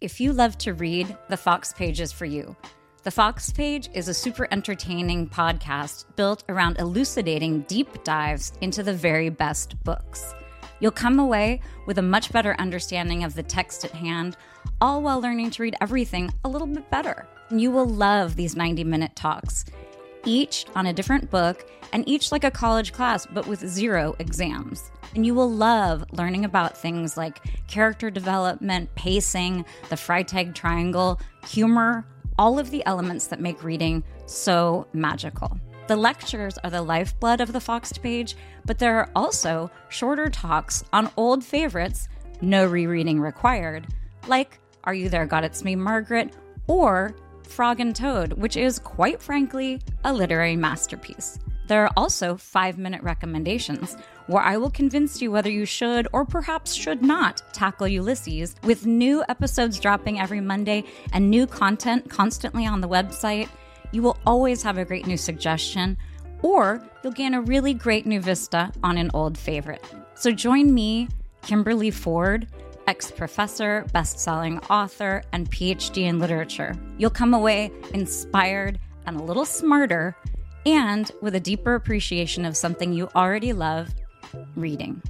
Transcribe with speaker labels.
Speaker 1: If you love to read, The Foxed Page is for you. The Foxed Page is a super entertaining podcast built around elucidating deep dives into the very best books. You'll come away with a much better understanding of the text at hand, all while learning to read everything a little bit better. You will love these 90 minute talks, each on a different book and each like a college class, but with zero exams. And you will love learning about things like character development, pacing, the Freytag triangle, humor, all of the elements that make reading so magical. The lectures are the lifeblood of the Foxed page, but there are also shorter talks on old favorites, no rereading required, like Are You There, God It's Me, Margaret, or Frog and Toad, which is, quite frankly, a literary masterpiece. There are also five minute recommendations where I will convince you whether you should or perhaps should not tackle Ulysses, with new episodes dropping every Monday and new content constantly on the website. You will always have a great new suggestion, or you'll gain a really great new vista on an old favorite. So join me, Kimberly Ford, ex professor, best selling author, and PhD in literature. You'll come away inspired and a little smarter, and with a deeper appreciation of something you already love reading.